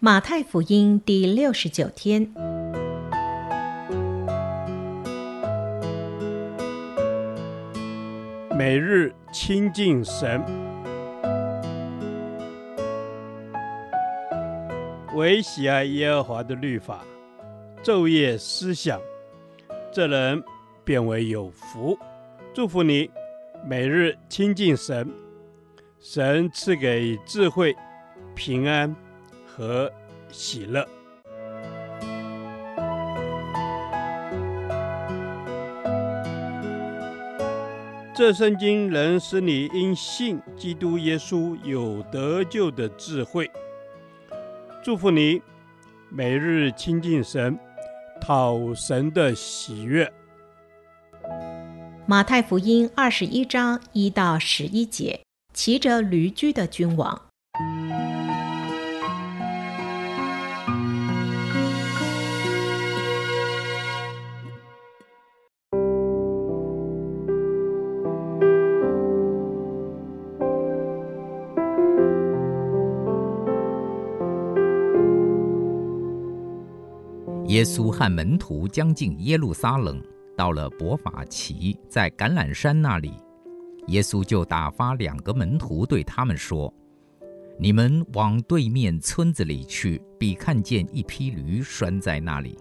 马太福音第六十九天，每日亲近神，唯喜爱耶和华的律法，昼夜思想，这人便为有福。祝福你，每日亲近神，神赐给智慧、平安。和喜乐。这圣经能使你因信基督耶稣有得救的智慧。祝福你，每日亲近神，讨神的喜悦。马太福音二十一章一到十一节，骑着驴驹的君王。耶稣和门徒将近耶路撒冷，到了伯法其，在橄榄山那里，耶稣就打发两个门徒对他们说：“你们往对面村子里去，必看见一匹驴拴在那里，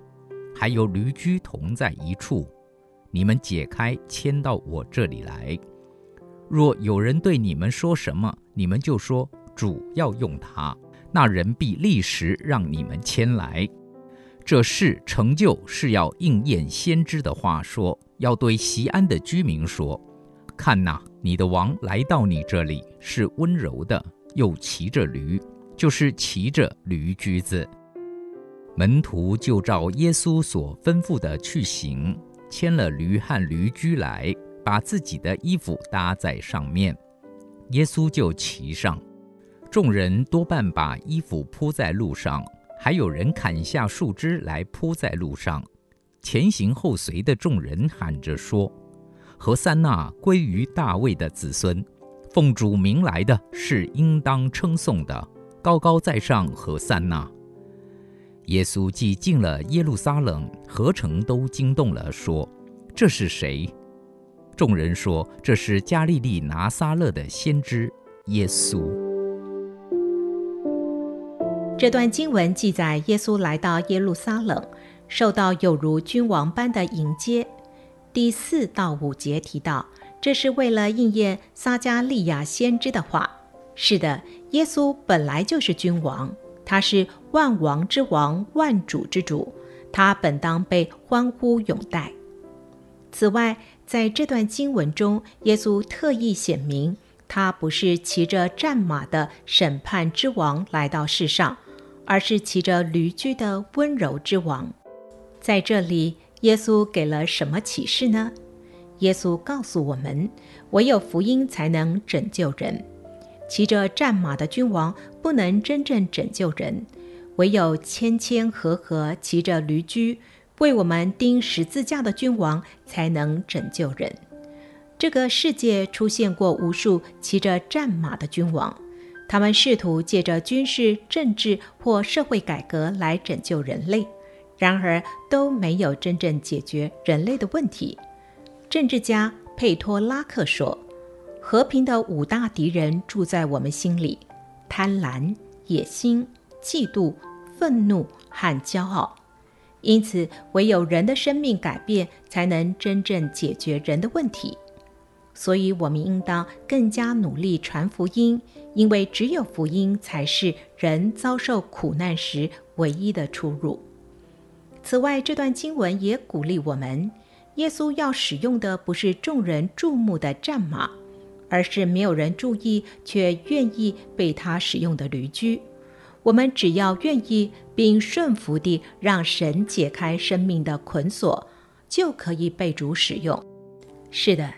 还有驴驹同在一处。你们解开，牵到我这里来。若有人对你们说什么，你们就说主要用它，那人必立时让你们牵来。”这事成就是要应验先知的话说，要对锡安的居民说：“看呐，你的王来到你这里，是温柔的，又骑着驴，就是骑着驴驹子。”门徒就照耶稣所吩咐的去行，牵了驴和驴驹来，把自己的衣服搭在上面，耶稣就骑上。众人多半把衣服铺在路上。还有人砍下树枝来铺在路上，前行后随的众人喊着说：“何三那归于大卫的子孙，奉主名来的是应当称颂的，高高在上何三那。”耶稣既进了耶路撒冷，何城都惊动了，说：“这是谁？”众人说：“这是加利利拿撒勒的先知耶稣。”这段经文记载耶稣来到耶路撒冷，受到有如君王般的迎接。第四到五节提到，这是为了应验撒加利亚先知的话。是的，耶稣本来就是君王，他是万王之王、万主之主，他本当被欢呼拥戴。此外，在这段经文中，耶稣特意显明，他不是骑着战马的审判之王来到世上。而是骑着驴驹的温柔之王，在这里，耶稣给了什么启示呢？耶稣告诉我们，唯有福音才能拯救人。骑着战马的君王不能真正拯救人，唯有谦谦和和骑着驴驹为我们钉十字架的君王才能拯救人。这个世界出现过无数骑着战马的君王。他们试图借着军事、政治或社会改革来拯救人类，然而都没有真正解决人类的问题。政治家佩托拉克说：“和平的五大敌人住在我们心里：贪婪、野心、嫉妒、愤怒和骄傲。因此，唯有人的生命改变，才能真正解决人的问题。”所以，我们应当更加努力传福音，因为只有福音才是人遭受苦难时唯一的出路。此外，这段经文也鼓励我们：耶稣要使用的不是众人注目的战马，而是没有人注意却愿意被他使用的驴驹。我们只要愿意并顺服地让神解开生命的捆锁，就可以被主使用。是的。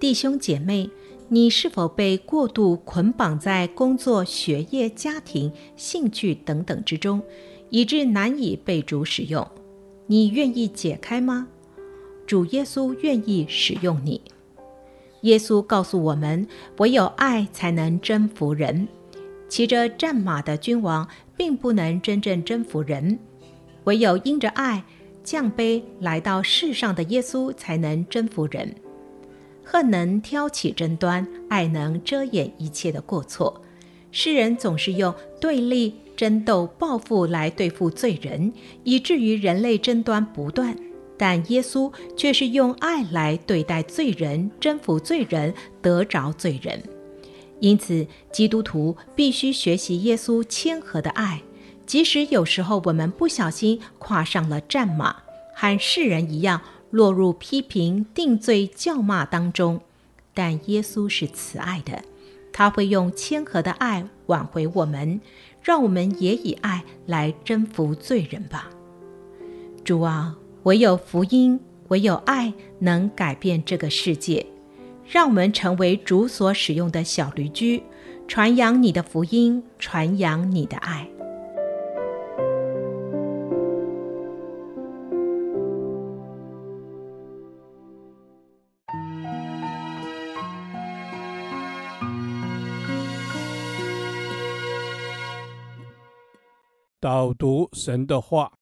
弟兄姐妹，你是否被过度捆绑在工作、学业、家庭、兴趣等等之中，以致难以被主使用？你愿意解开吗？主耶稣愿意使用你。耶稣告诉我们，唯有爱才能征服人。骑着战马的君王并不能真正征服人，唯有因着爱降卑来到世上的耶稣，才能征服人。恨能挑起争端，爱能遮掩一切的过错。世人总是用对立、争斗、报复来对付罪人，以至于人类争端不断。但耶稣却是用爱来对待罪人，征服罪人，得着罪人。因此，基督徒必须学习耶稣谦和的爱，即使有时候我们不小心跨上了战马，和世人一样落入批评、定罪、叫骂当中，但耶稣是慈爱的，他会用谦和的爱挽回我们，让我们也以爱来征服罪人吧。主啊，唯有福音，唯有爱能改变这个世界。让我们成为主所使用的小驴驹，传扬你的福音，传扬你的爱。导读神的话。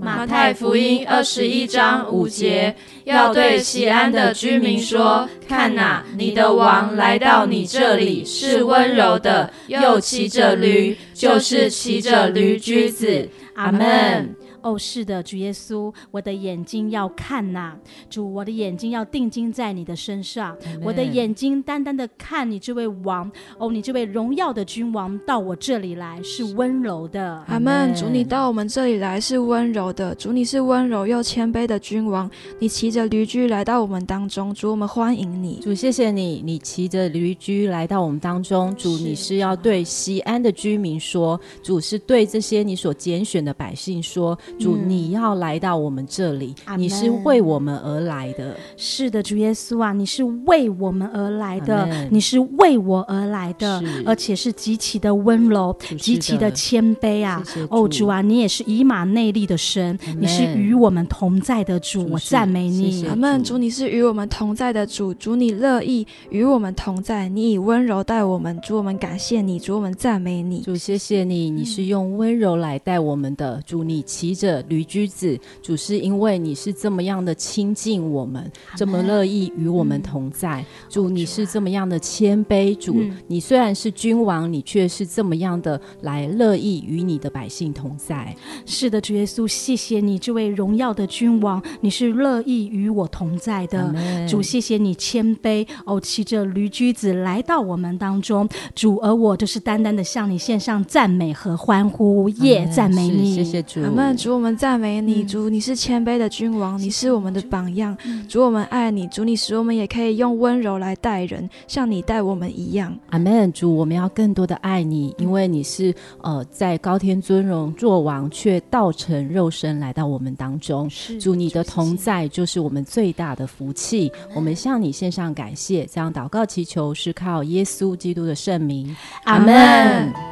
马太福音二十一章五节，要对西安的居民说：看哪，你的王来到你这里，是温柔的，又骑着驴，就是骑着驴驹子。阿门。哦，是的，主耶稣，我的眼睛要看呐、啊，主，我的眼睛要定睛在你的身上我的眼睛单单的看你这位王，哦，你这位荣耀的君王到我这里来是温柔的。阿门。主，你到我们这里来是温柔的，主，你是温柔又谦卑的君王，你骑着驴驹来到我们当中，主，我们欢迎你。主，谢谢你，你骑着驴驹来到我们当中，主，你是要对西安的居民说，主是对这些你所拣选的百姓说。主，你要来到我们这里，嗯、你是为我们而来的。是的，主耶稣啊，你是为我们而来的，你是为我而来的，而且是极其的温柔，极其的谦卑啊！谢谢哦，主啊，你也是以马内利的神，你是与我们同在的主，我赞美你。阿门。主，你是与我们同在的主，主你乐意与我们同在，你以温柔待我们，主我们感谢你，主我们赞美你。主，谢谢你，你是用温柔来待我们的，主你骑着。驴驹子，主是因为你是这么样的亲近我们，这么乐意与我们同在。嗯、主，你是这么样的谦卑，主，嗯、你虽然是君王，你却是这么样的来乐意与你的百姓同在。是的，主耶稣，谢谢你这位荣耀的君王，你是乐意与我同在的。主，谢谢你谦卑哦，骑着驴驹子来到我们当中。主，而我就是单单的向你献上赞美和欢呼，耶，赞美你。谢谢主，阿门。主，我们。赞美你，主，你是谦卑的君王，你是我们的榜样。主，我们爱你，主，你使我们也可以用温柔来待人，像你待我们一样。阿门。主，我们要更多的爱你，因为你是呃在高天尊荣作王，却道成肉身来到我们当中。主，你的同在就是我们最大的福气。我们向你献上感谢，这样祷告祈求是靠耶稣基督的圣名。阿门。